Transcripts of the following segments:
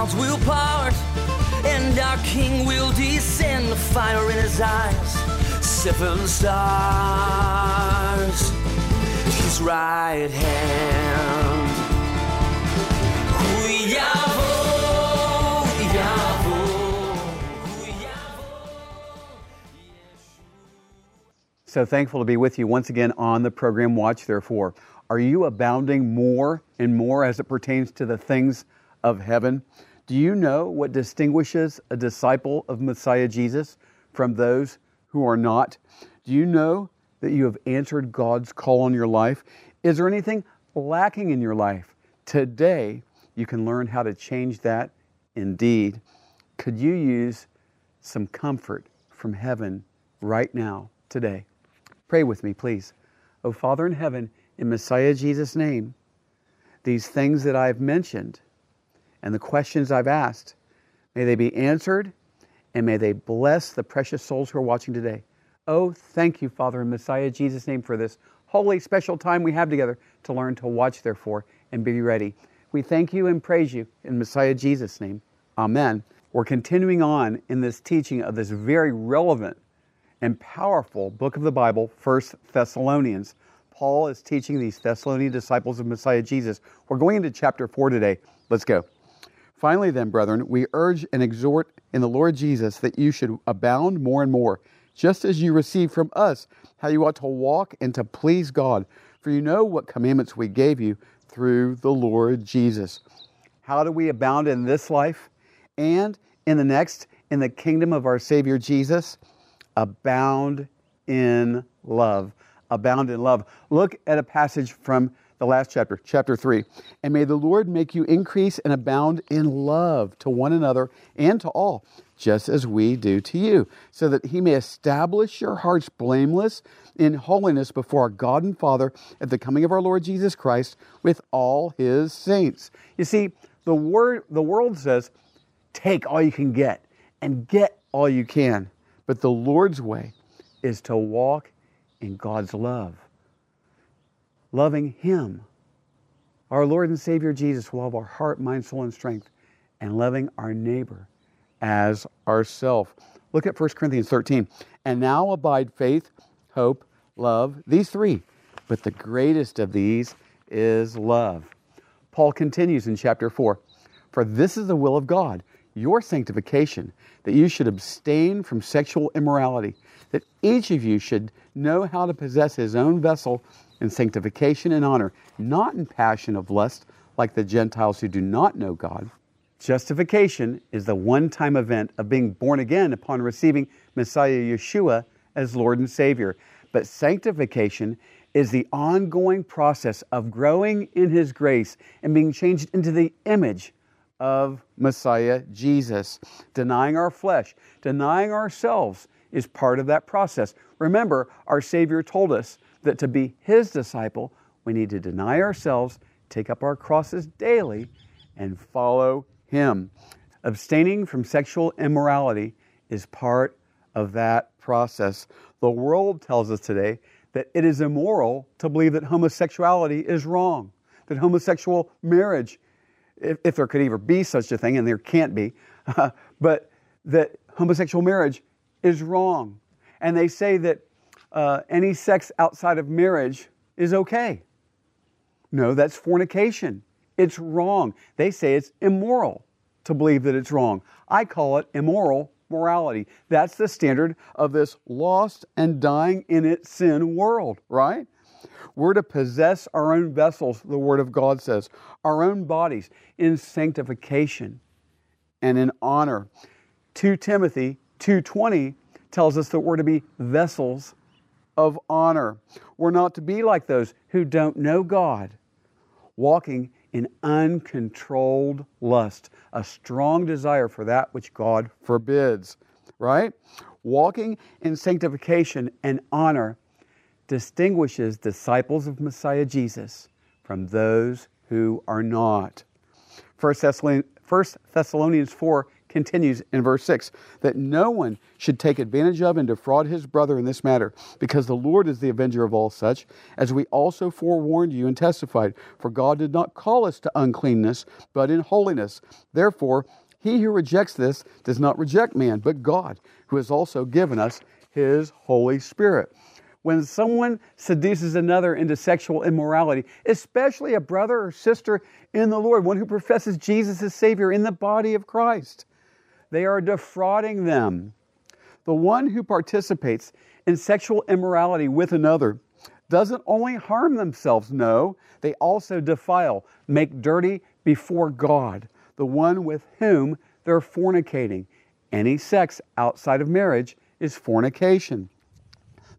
Clouds will part, and our King will descend. The fire in his eyes, seven stars. His right hand. So thankful to be with you once again on the program Watch Therefore. Are you abounding more and more as it pertains to the things of heaven? Do you know what distinguishes a disciple of Messiah Jesus from those who are not? Do you know that you have answered God's call on your life? Is there anything lacking in your life? Today, you can learn how to change that indeed. Could you use some comfort from heaven right now, today? Pray with me, please. Oh, Father in heaven, in Messiah Jesus' name, these things that I've mentioned and the questions I've asked, may they be answered and may they bless the precious souls who are watching today. Oh, thank you, Father, in Messiah Jesus' name, for this holy, special time we have together to learn to watch, therefore, and be ready. We thank you and praise you in Messiah Jesus' name. Amen. We're continuing on in this teaching of this very relevant and powerful book of the Bible, First Thessalonians. Paul is teaching these Thessalonian disciples of Messiah Jesus. We're going into chapter 4 today. Let's go. Finally, then, brethren, we urge and exhort in the Lord Jesus that you should abound more and more, just as you receive from us how you ought to walk and to please God. For you know what commandments we gave you through the Lord Jesus. How do we abound in this life and in the next, in the kingdom of our Savior Jesus? Abound in love. Abound in love. Look at a passage from the last chapter, chapter 3. And may the Lord make you increase and abound in love to one another and to all, just as we do to you, so that he may establish your hearts blameless in holiness before our God and Father at the coming of our Lord Jesus Christ with all his saints. You see, the word the world says, take all you can get and get all you can. But the Lord's way is to walk in God's love loving Him, our Lord and Savior Jesus, with all of our heart, mind, soul, and strength, and loving our neighbor as ourself. Look at 1 Corinthians 13. And now abide faith, hope, love, these three. But the greatest of these is love. Paul continues in chapter 4 For this is the will of God, your sanctification, that you should abstain from sexual immorality, that each of you should know how to possess his own vessel in sanctification and honor, not in passion of lust like the Gentiles who do not know God. Justification is the one time event of being born again upon receiving Messiah Yeshua as Lord and Savior. But sanctification is the ongoing process of growing in His grace and being changed into the image of Messiah Jesus. Denying our flesh, denying ourselves is part of that process. Remember, our Savior told us that to be His disciple, we need to deny ourselves, take up our crosses daily, and follow Him. Abstaining from sexual immorality is part of that process. The world tells us today that it is immoral to believe that homosexuality is wrong, that homosexual marriage, if, if there could ever be such a thing, and there can't be, but that homosexual marriage is wrong. And they say that uh, any sex outside of marriage is okay. No, that's fornication. It's wrong. They say it's immoral to believe that it's wrong. I call it immoral morality. That's the standard of this lost and dying in its sin world, right? We're to possess our own vessels, the Word of God says, our own bodies in sanctification and in honor. 2 Timothy 2:20 tells us that we're to be vessels of honor. We're not to be like those who don't know God, walking in uncontrolled lust, a strong desire for that which God forbids, right? Walking in sanctification and honor distinguishes disciples of Messiah Jesus from those who are not. 1 Thessalonians 4 continues in verse 6 that no one should take advantage of and defraud his brother in this matter, because the Lord is the avenger of all such, as we also forewarned you and testified. For God did not call us to uncleanness, but in holiness. Therefore, he who rejects this does not reject man, but God, who has also given us his Holy Spirit when someone seduces another into sexual immorality, especially a brother or sister in the Lord, one who professes Jesus as Savior in the body of Christ. They are defrauding them. The one who participates in sexual immorality with another doesn't only harm themselves, no, they also defile, make dirty before God, the one with whom they're fornicating. Any sex outside of marriage is fornication.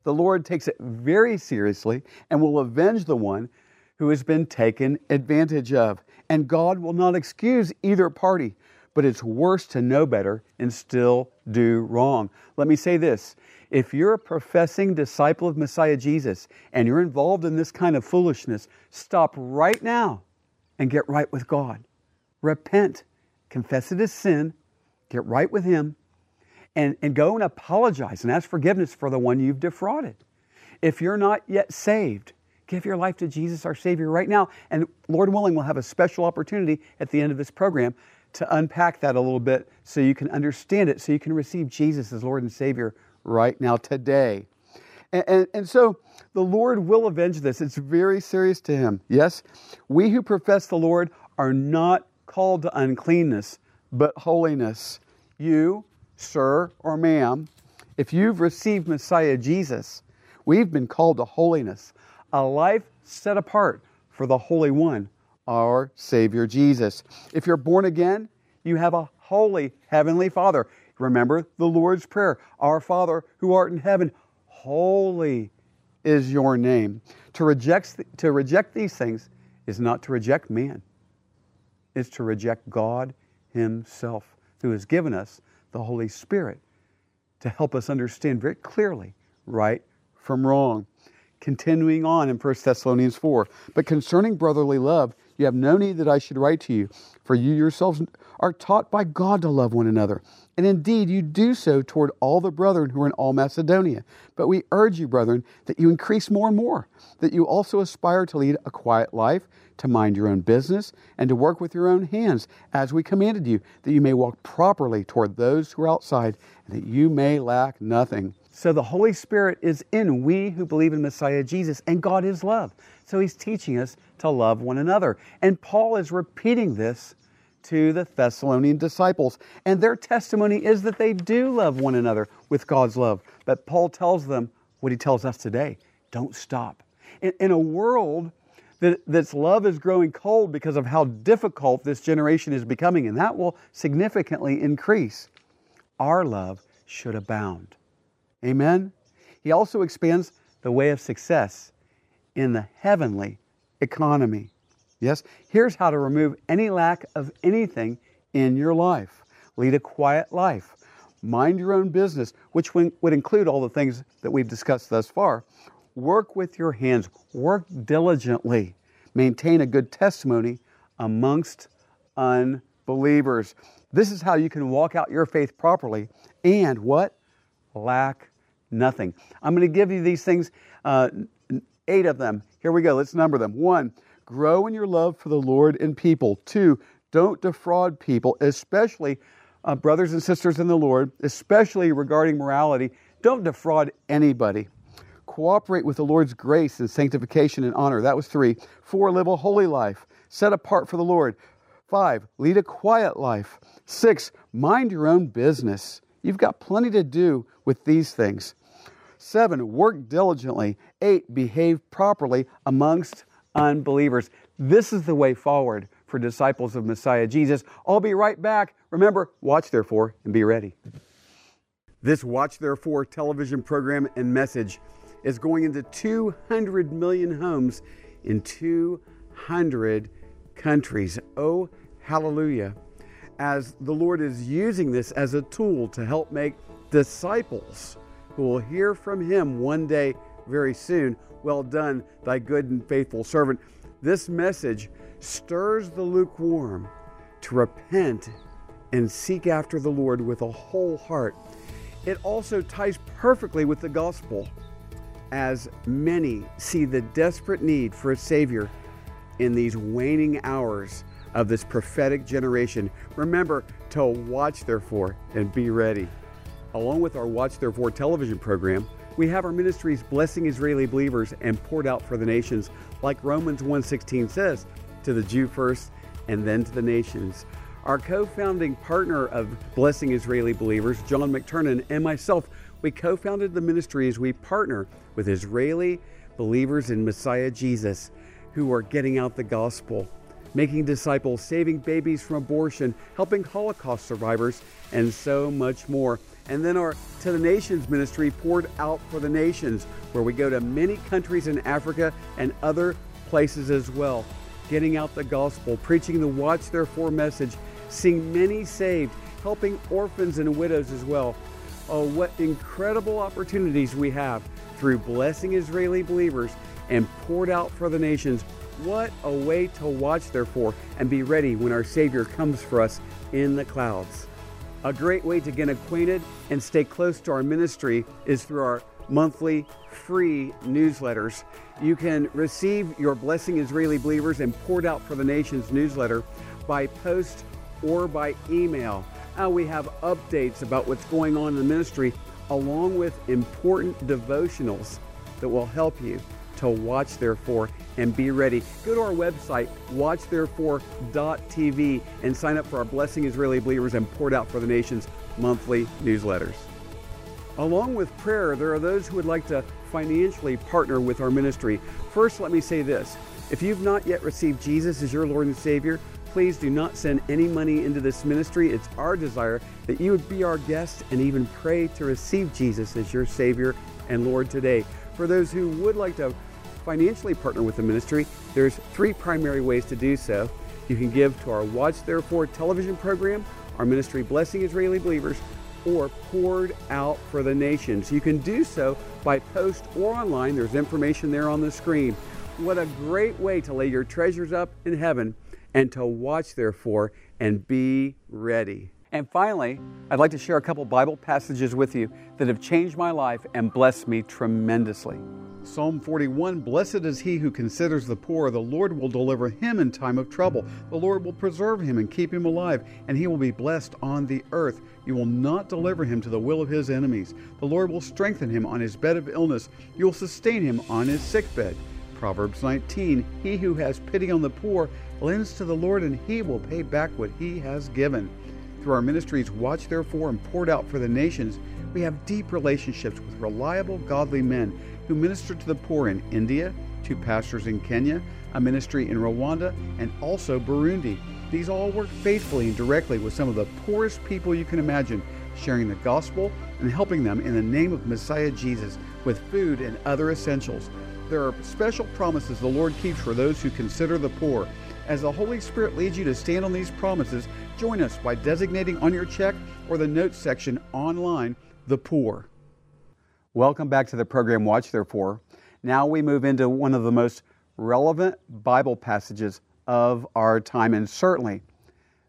The Lord takes it very seriously and will avenge the one who has been taken advantage of. And God will not excuse either party, but it's worse to know better and still do wrong. Let me say this if you're a professing disciple of Messiah Jesus and you're involved in this kind of foolishness, stop right now and get right with God. Repent, confess it as sin, get right with Him, and, and go and apologize and ask forgiveness for the one you've defrauded. If you're not yet saved, give your life to Jesus, our Savior, right now. And Lord willing, we'll have a special opportunity at the end of this program to unpack that a little bit so you can understand it, so you can receive Jesus as Lord and Savior right now, today. And, and, and, so the Lord will avenge this. It's very serious to Him. Yes, we who profess the Lord are not called to uncleanness, but holiness. You, sir or ma'am, if you've received Messiah Jesus, we've been called to holiness, a life set apart for the Holy One our Savior Jesus. If you're born again, you have a holy Heavenly Father. Remember the Lord's Prayer Our Father who art in heaven, holy is your name. To reject, to reject these things is not to reject man, it's to reject God Himself, who has given us the Holy Spirit to help us understand very clearly right from wrong. Continuing on in 1 Thessalonians 4. But concerning brotherly love, you have no need that I should write to you, for you yourselves are taught by God to love one another. And indeed, you do so toward all the brethren who are in all Macedonia. But we urge you, brethren, that you increase more and more, that you also aspire to lead a quiet life, to mind your own business, and to work with your own hands, as we commanded you, that you may walk properly toward those who are outside, and that you may lack nothing. So the Holy Spirit is in we who believe in Messiah Jesus, and God is love. So he's teaching us to love one another. And Paul is repeating this to the Thessalonian disciples. And their testimony is that they do love one another with God's love. But Paul tells them what he tells us today don't stop. In, in a world that that's love is growing cold because of how difficult this generation is becoming, and that will significantly increase, our love should abound. Amen? He also expands the way of success in the heavenly economy. Yes, here's how to remove any lack of anything in your life. Lead a quiet life. Mind your own business, which would include all the things that we've discussed thus far. Work with your hands, work diligently. Maintain a good testimony amongst unbelievers. This is how you can walk out your faith properly and what? Lack nothing. I'm going to give you these things uh, Eight of them. Here we go. Let's number them. One, grow in your love for the Lord and people. Two, don't defraud people, especially uh, brothers and sisters in the Lord, especially regarding morality. Don't defraud anybody. Cooperate with the Lord's grace and sanctification and honor. That was three. Four, live a holy life, set apart for the Lord. Five, lead a quiet life. Six, mind your own business. You've got plenty to do with these things. Seven, work diligently. Eight, behave properly amongst unbelievers. This is the way forward for disciples of Messiah Jesus. I'll be right back. Remember, watch therefore and be ready. This Watch Therefore television program and message is going into 200 million homes in 200 countries. Oh, hallelujah. As the Lord is using this as a tool to help make disciples who will hear from Him one day very soon. Well done, thy good and faithful servant. This message stirs the lukewarm to repent and seek after the Lord with a whole heart. It also ties perfectly with the gospel as many see the desperate need for a Savior in these waning hours of this prophetic generation. Remember to watch, therefore, and be ready. Along with our Watch Therefore television program, we have our ministries blessing Israeli believers and poured out for the nations, like Romans 1:16 says, to the Jew first and then to the nations. Our co-founding partner of Blessing Israeli Believers, John McTernan, and myself, we co-founded the ministry as we partner with Israeli believers in Messiah Jesus who are getting out the gospel, making disciples, saving babies from abortion, helping Holocaust survivors, and so much more. And then our To the Nations ministry poured out for the nations, where we go to many countries in Africa and other places as well, getting out the gospel, preaching the Watch Therefore message, seeing many saved, helping orphans and widows as well. Oh, what incredible opportunities we have through blessing Israeli believers and poured out for the nations. What a way to watch, therefore, and be ready when our Savior comes for us in the clouds. A great way to get acquainted and stay close to our ministry is through our monthly free newsletters. You can receive your Blessing Israeli Believers and Poured Out for the Nations newsletter by post or by email. Now we have updates about what's going on in the ministry, along with important devotionals that will help you to watch therefore and be ready. Go to our website, watchtherefore.tv, and sign up for our Blessing Israeli Believers and Poured Out for the Nations monthly newsletters. Along with prayer, there are those who would like to financially partner with our ministry. First, let me say this if you've not yet received Jesus as your Lord and Savior, please do not send any money into this ministry. It's our desire that you would be our guest and even pray to receive Jesus as your Savior and Lord today. For those who would like to financially partner with the ministry, there's three primary ways to do so. You can give to our Watch Therefore television program, our ministry Blessing Israeli Believers, or poured out for the nations. You can do so by post or online. There's information there on the screen. What a great way to lay your treasures up in heaven and to watch, therefore, and be ready. And finally, I'd like to share a couple Bible passages with you that have changed my life and blessed me tremendously. Psalm 41 Blessed is he who considers the poor. The Lord will deliver him in time of trouble. The Lord will preserve him and keep him alive, and he will be blessed on the earth. You will not deliver him to the will of his enemies. The Lord will strengthen him on his bed of illness. You will sustain him on his sick bed. Proverbs 19 He who has pity on the poor lends to the Lord, and he will pay back what he has given. Through our ministries, Watch Therefore and Poured Out for the Nations, we have deep relationships with reliable, godly men who minister to the poor in India, two pastors in Kenya, a ministry in Rwanda, and also Burundi. These all work faithfully and directly with some of the poorest people you can imagine, sharing the gospel and helping them in the name of Messiah Jesus with food and other essentials. There are special promises the Lord keeps for those who consider the poor. As the Holy Spirit leads you to stand on these promises, join us by designating on your check or the notes section online the poor. Welcome back to the program Watch Therefore. Now we move into one of the most relevant Bible passages of our time, and certainly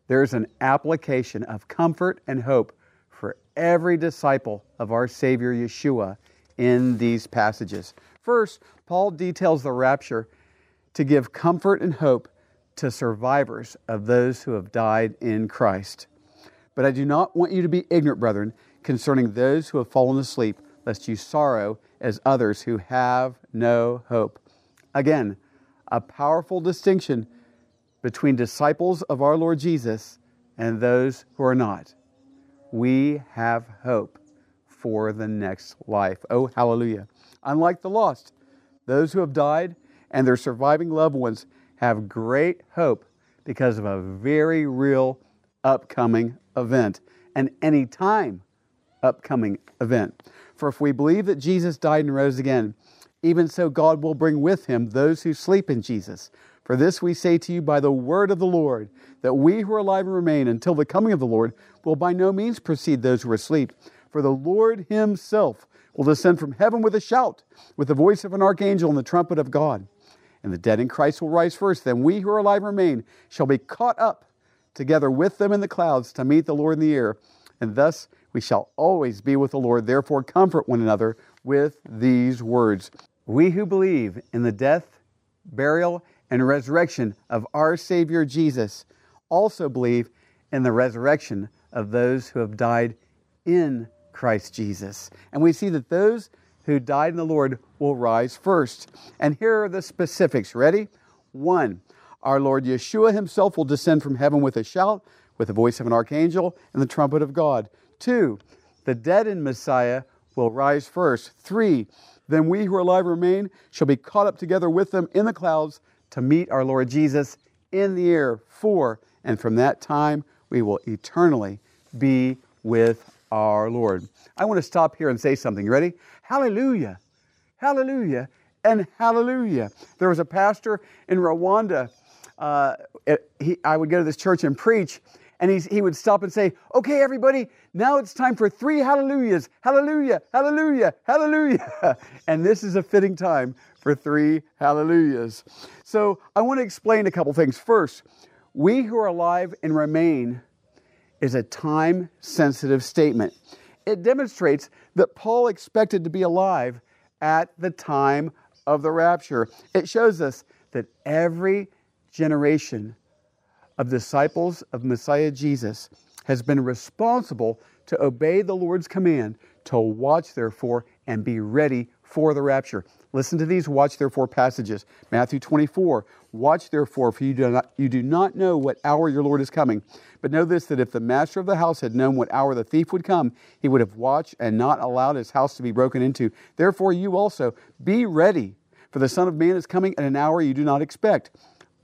there's an application of comfort and hope for every disciple of our Savior Yeshua in these passages. First, Paul details the rapture to give comfort and hope to survivors of those who have died in Christ. But I do not want you to be ignorant, brethren, concerning those who have fallen asleep, lest you sorrow as others who have no hope. Again, a powerful distinction between disciples of our Lord Jesus and those who are not. We have hope for the next life. Oh, hallelujah. Unlike the lost, those who have died and their surviving loved ones have great hope because of a very real upcoming event, an anytime upcoming event. For if we believe that Jesus died and rose again, even so God will bring with him those who sleep in Jesus. For this we say to you by the word of the Lord, that we who are alive and remain until the coming of the Lord will by no means precede those who are asleep. For the Lord himself will descend from heaven with a shout, with the voice of an archangel and the trumpet of God. And the dead in Christ will rise first. Then we who are alive remain shall be caught up together with them in the clouds to meet the Lord in the air. And thus we shall always be with the Lord. Therefore, comfort one another with these words. We who believe in the death, burial, and resurrection of our Savior Jesus also believe in the resurrection of those who have died in Christ Jesus. And we see that those who died in the Lord will rise first. And here are the specifics. Ready? One, our Lord Yeshua himself will descend from heaven with a shout, with the voice of an archangel, and the trumpet of God. Two, the dead in Messiah will rise first. Three, then we who are alive remain shall be caught up together with them in the clouds to meet our Lord Jesus in the air. Four, and from that time we will eternally be with our Lord. I want to stop here and say something. You ready? Hallelujah! Hallelujah! And hallelujah. There was a pastor in Rwanda. Uh, he, I would go to this church and preach, and he would stop and say, Okay, everybody, now it's time for three hallelujahs. Hallelujah, hallelujah, hallelujah. And this is a fitting time for three hallelujahs. So I want to explain a couple things. First, we who are alive and remain is a time sensitive statement. It demonstrates that Paul expected to be alive at the time of the rapture. It shows us that every generation of disciples of Messiah Jesus has been responsible to obey the Lord's command to watch, therefore, and be ready for the rapture. Listen to these watch, therefore passages. Matthew 24, watch, therefore, for you do, not, you do not know what hour your Lord is coming. But know this that if the master of the house had known what hour the thief would come, he would have watched and not allowed his house to be broken into. Therefore, you also be ready, for the Son of Man is coming at an hour you do not expect.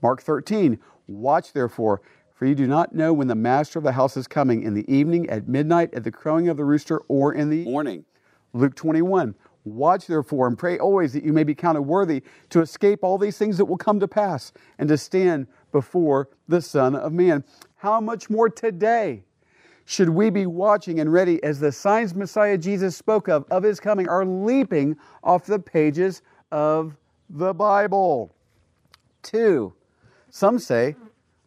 Mark 13, watch, therefore, for you do not know when the master of the house is coming in the evening, at midnight, at the crowing of the rooster, or in the morning. Luke 21, Watch therefore and pray always that you may be counted worthy to escape all these things that will come to pass and to stand before the Son of Man. How much more today should we be watching and ready as the signs Messiah Jesus spoke of, of his coming, are leaping off the pages of the Bible? Two, some say,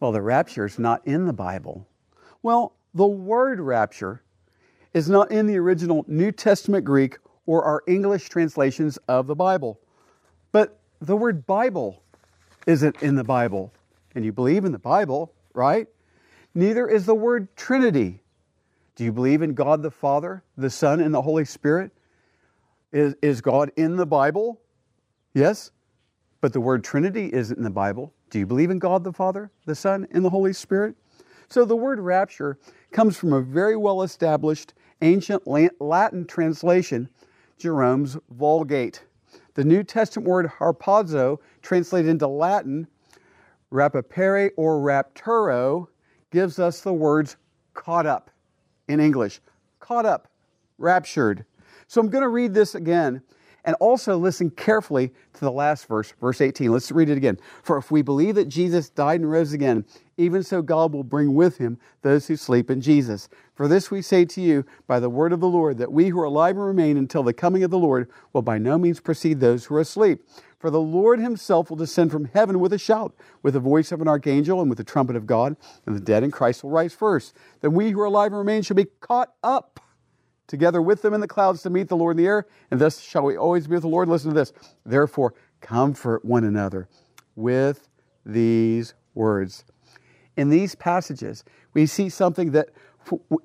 well, the rapture is not in the Bible. Well, the word rapture is not in the original New Testament Greek or our English translations of the Bible. But the word Bible isn't in the Bible. And you believe in the Bible, right? Neither is the word Trinity. Do you believe in God the Father, the Son, and the Holy Spirit? Is, is God in the Bible? Yes. But the word Trinity isn't in the Bible. Do you believe in God the Father, the Son, and the Holy Spirit? So the word rapture comes from a very well established ancient Latin translation Jerome's Vulgate. The New Testament word harpazo, translated into Latin, rapapere or rapturo, gives us the words caught up in English. Caught up, raptured. So I'm going to read this again and also listen carefully to the last verse, verse 18. Let's read it again. For if we believe that Jesus died and rose again, even so God will bring with him those who sleep in Jesus. For this we say to you by the word of the Lord, that we who are alive and remain until the coming of the Lord will by no means precede those who are asleep. For the Lord himself will descend from heaven with a shout, with the voice of an archangel, and with the trumpet of God, and the dead in Christ will rise first. Then we who are alive and remain shall be caught up together with them in the clouds to meet the Lord in the air, and thus shall we always be with the Lord. Listen to this. Therefore, comfort one another with these words. In these passages, we see something that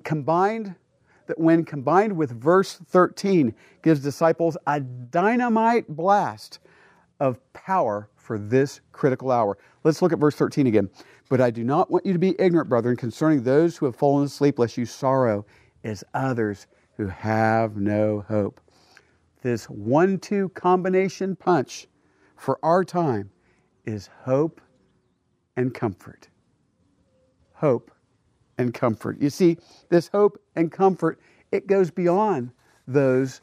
combined that when combined with verse 13 gives disciples a dynamite blast of power for this critical hour. Let's look at verse 13 again. But I do not want you to be ignorant, brethren, concerning those who have fallen asleep, lest you sorrow as others who have no hope. This one two combination punch for our time is hope and comfort. Hope and comfort. You see, this hope and comfort, it goes beyond those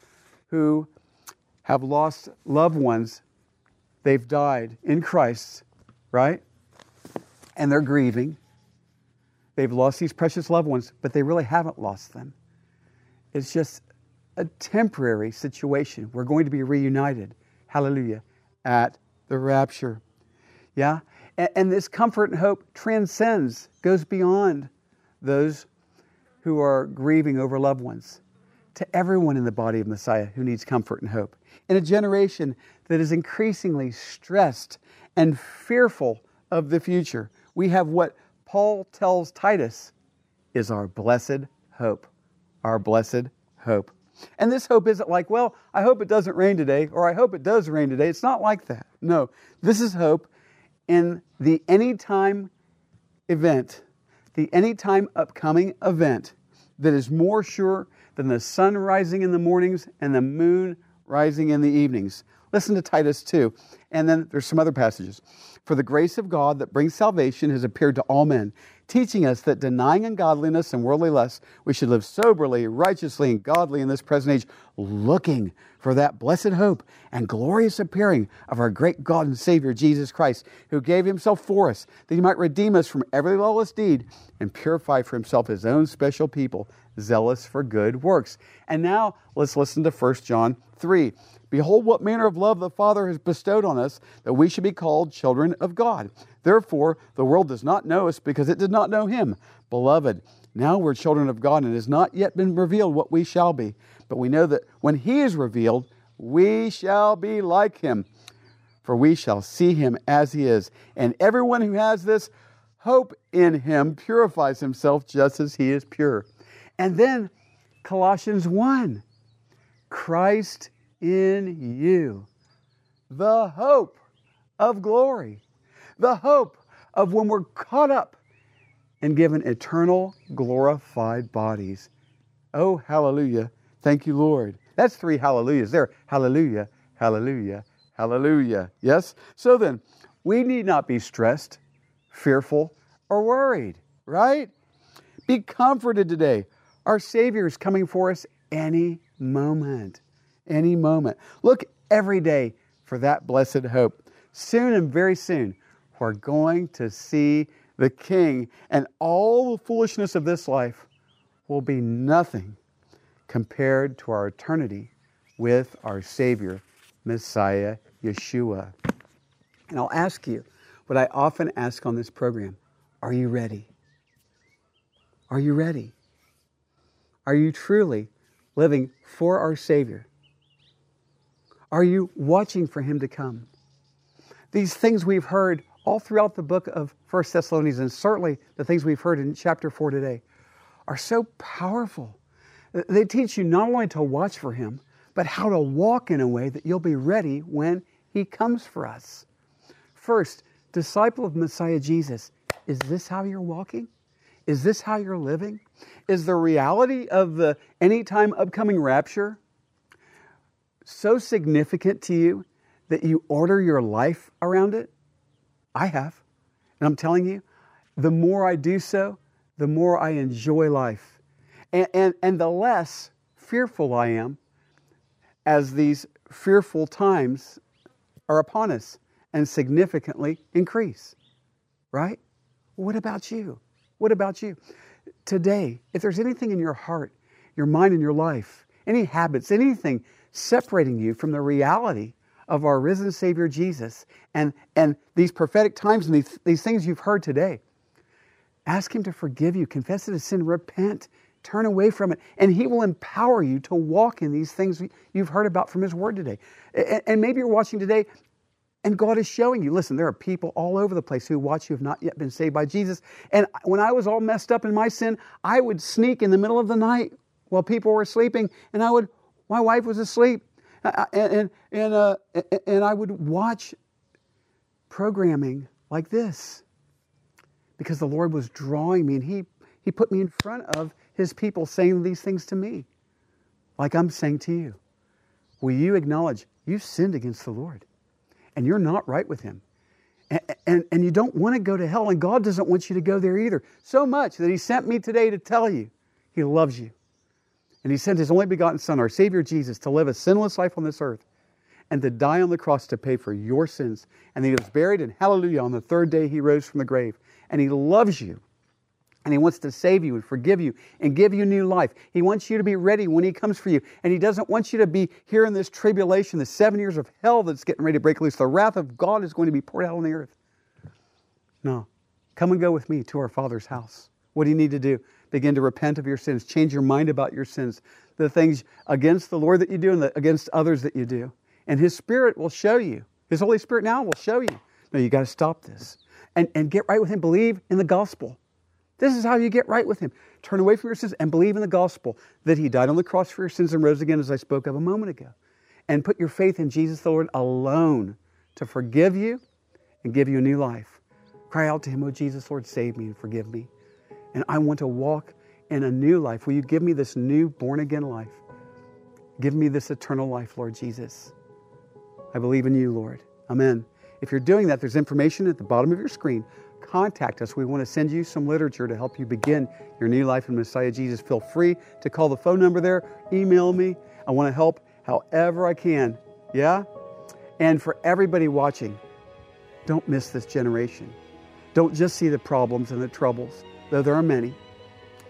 who have lost loved ones. They've died in Christ, right? And they're grieving. They've lost these precious loved ones, but they really haven't lost them. It's just a temporary situation. We're going to be reunited, hallelujah, at the rapture. Yeah? And, this comfort and hope transcends, goes beyond those who are grieving over loved ones to everyone in the body of Messiah who needs comfort and hope. In a generation that is increasingly stressed and fearful of the future, we have what Paul tells Titus is our blessed hope. Our blessed hope. And this hope isn't like, well, I hope it doesn't rain today, or I hope it does rain today. It's not like that. No, this is hope in the anytime event, the anytime upcoming event that is more sure than the sun rising in the mornings and the moon rising in the evenings. Listen to Titus 2. And then there's some other passages. For the grace of God that brings salvation has appeared to all men, teaching us that denying ungodliness and worldly lusts, we should live soberly, righteously, and godly in this present age, looking for that blessed hope and glorious appearing of our great God and Savior Jesus Christ, who gave himself for us, that he might redeem us from every lawless deed and purify for himself his own special people, zealous for good works. And now let's listen to 1 John 3. Behold, what manner of love the Father has bestowed on us, that we should be called children of God. Therefore, the world does not know us because it did not know Him. Beloved, now we're children of God, and it has not yet been revealed what we shall be. But we know that when He is revealed, we shall be like Him, for we shall see Him as He is. And everyone who has this hope in Him purifies himself just as He is pure. And then Colossians 1 Christ in you, the hope of glory, the hope of when we're caught up and given eternal glorified bodies. Oh, hallelujah. Thank you, Lord. That's three hallelujahs there. Hallelujah, hallelujah, hallelujah. Yes? So then, we need not be stressed, fearful, or worried, right? Be comforted today. Our Savior is coming for us any moment any moment. Look every day for that blessed hope. Soon and very soon, we're going to see the King, and all the foolishness of this life will be nothing compared to our eternity with our Savior, Messiah Yeshua. And I'll ask you what I often ask on this program Are you ready? Are you ready? Are you truly living for our Savior? Are you watching for him to come? These things we've heard all throughout the book of 1 Thessalonians, and certainly the things we've heard in chapter 4 today, are so powerful. They teach you not only to watch for him, but how to walk in a way that you'll be ready when he comes for us. First, disciple of Messiah Jesus, is this how you're walking? Is this how you're living? Is the reality of the anytime upcoming rapture so significant to you that you order your life around it? I have. And I'm telling you, the more I do so, the more I enjoy life. And, and, and the less fearful I am as these fearful times are upon us and significantly increase. Right? What about you? What about you? Today, if there's anything in your heart, your mind, and your life, any habits, anything separating you from the reality of our risen Savior Jesus and, and these prophetic times and these, these things you've heard today. Ask Him to forgive you, confess it as sin, repent, turn away from it, and He will empower you to walk in these things you've heard about from His Word today. And, and maybe you're watching today and God is showing you. Listen, there are people all over the place who watch who have not yet been saved by Jesus. And when I was all messed up in my sin, I would sneak in the middle of the night while people were sleeping and I would my wife was asleep, and, and, and, uh, and I would watch programming like this because the Lord was drawing me, and He, he put me in front of His people saying these things to me. like I'm saying to you, will you acknowledge you've sinned against the Lord and you're not right with Him? And, and, and you don't want to go to hell, and God doesn't want you to go there either. So much that He sent me today to tell you He loves you. And He sent His only begotten Son, our Savior Jesus, to live a sinless life on this earth and to die on the cross to pay for your sins. And He was buried, and hallelujah, on the third day He rose from the grave. And He loves you. And He wants to save you and forgive you and give you new life. He wants you to be ready when He comes for you. And He doesn't want you to be here in this tribulation, the seven years of hell that's getting ready to break loose. The wrath of God is going to be poured out on the earth. No. Come and go with me to our Father's house. What do you need to do? Begin to repent of your sins, change your mind about your sins, the things against the Lord that you do and the, against others that you do. And His Spirit will show you. His Holy Spirit now will show you. No, you got to stop this and, and get right with Him. Believe in the gospel. This is how you get right with Him. Turn away from your sins and believe in the gospel that He died on the cross for your sins and rose again, as I spoke of a moment ago. And put your faith in Jesus the Lord alone to forgive you and give you a new life. Cry out to Him, Oh Jesus, Lord, save me and forgive me. And I want to walk in a new life. Will you give me this new born again life? Give me this eternal life, Lord Jesus. I believe in you, Lord. Amen. If you're doing that, there's information at the bottom of your screen. Contact us. We want to send you some literature to help you begin your new life in Messiah Jesus. Feel free to call the phone number there, email me. I want to help however I can. Yeah? And for everybody watching, don't miss this generation. Don't just see the problems and the troubles, though there are many.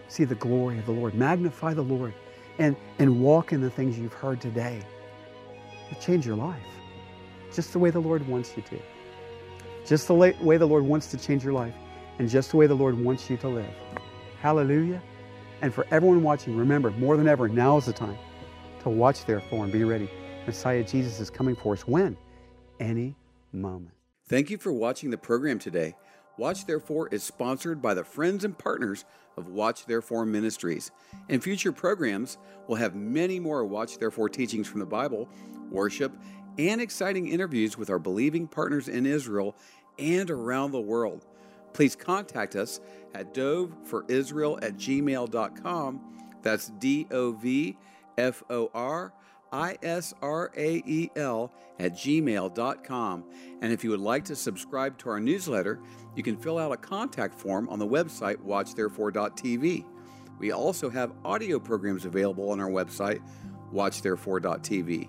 See the glory of the Lord. Magnify the Lord and, and walk in the things you've heard today. It'll change your life just the way the Lord wants you to. Just the way the Lord wants to change your life, and just the way the Lord wants you to live. Hallelujah. And for everyone watching, remember, more than ever, now is the time to watch, therefore, and be ready. Messiah Jesus is coming for us when? Any moment. Thank you for watching the program today. Watch Therefore is sponsored by the friends and partners of Watch Therefore Ministries. In future programs, we'll have many more Watch Therefore teachings from the Bible, worship, and exciting interviews with our believing partners in Israel and around the world. Please contact us at dovforisrael at gmail.com. That's D O V F O R I S R A E L at gmail.com. And if you would like to subscribe to our newsletter, you can fill out a contact form on the website watchtherefore.tv. We also have audio programs available on our website, watchtherefore.tv.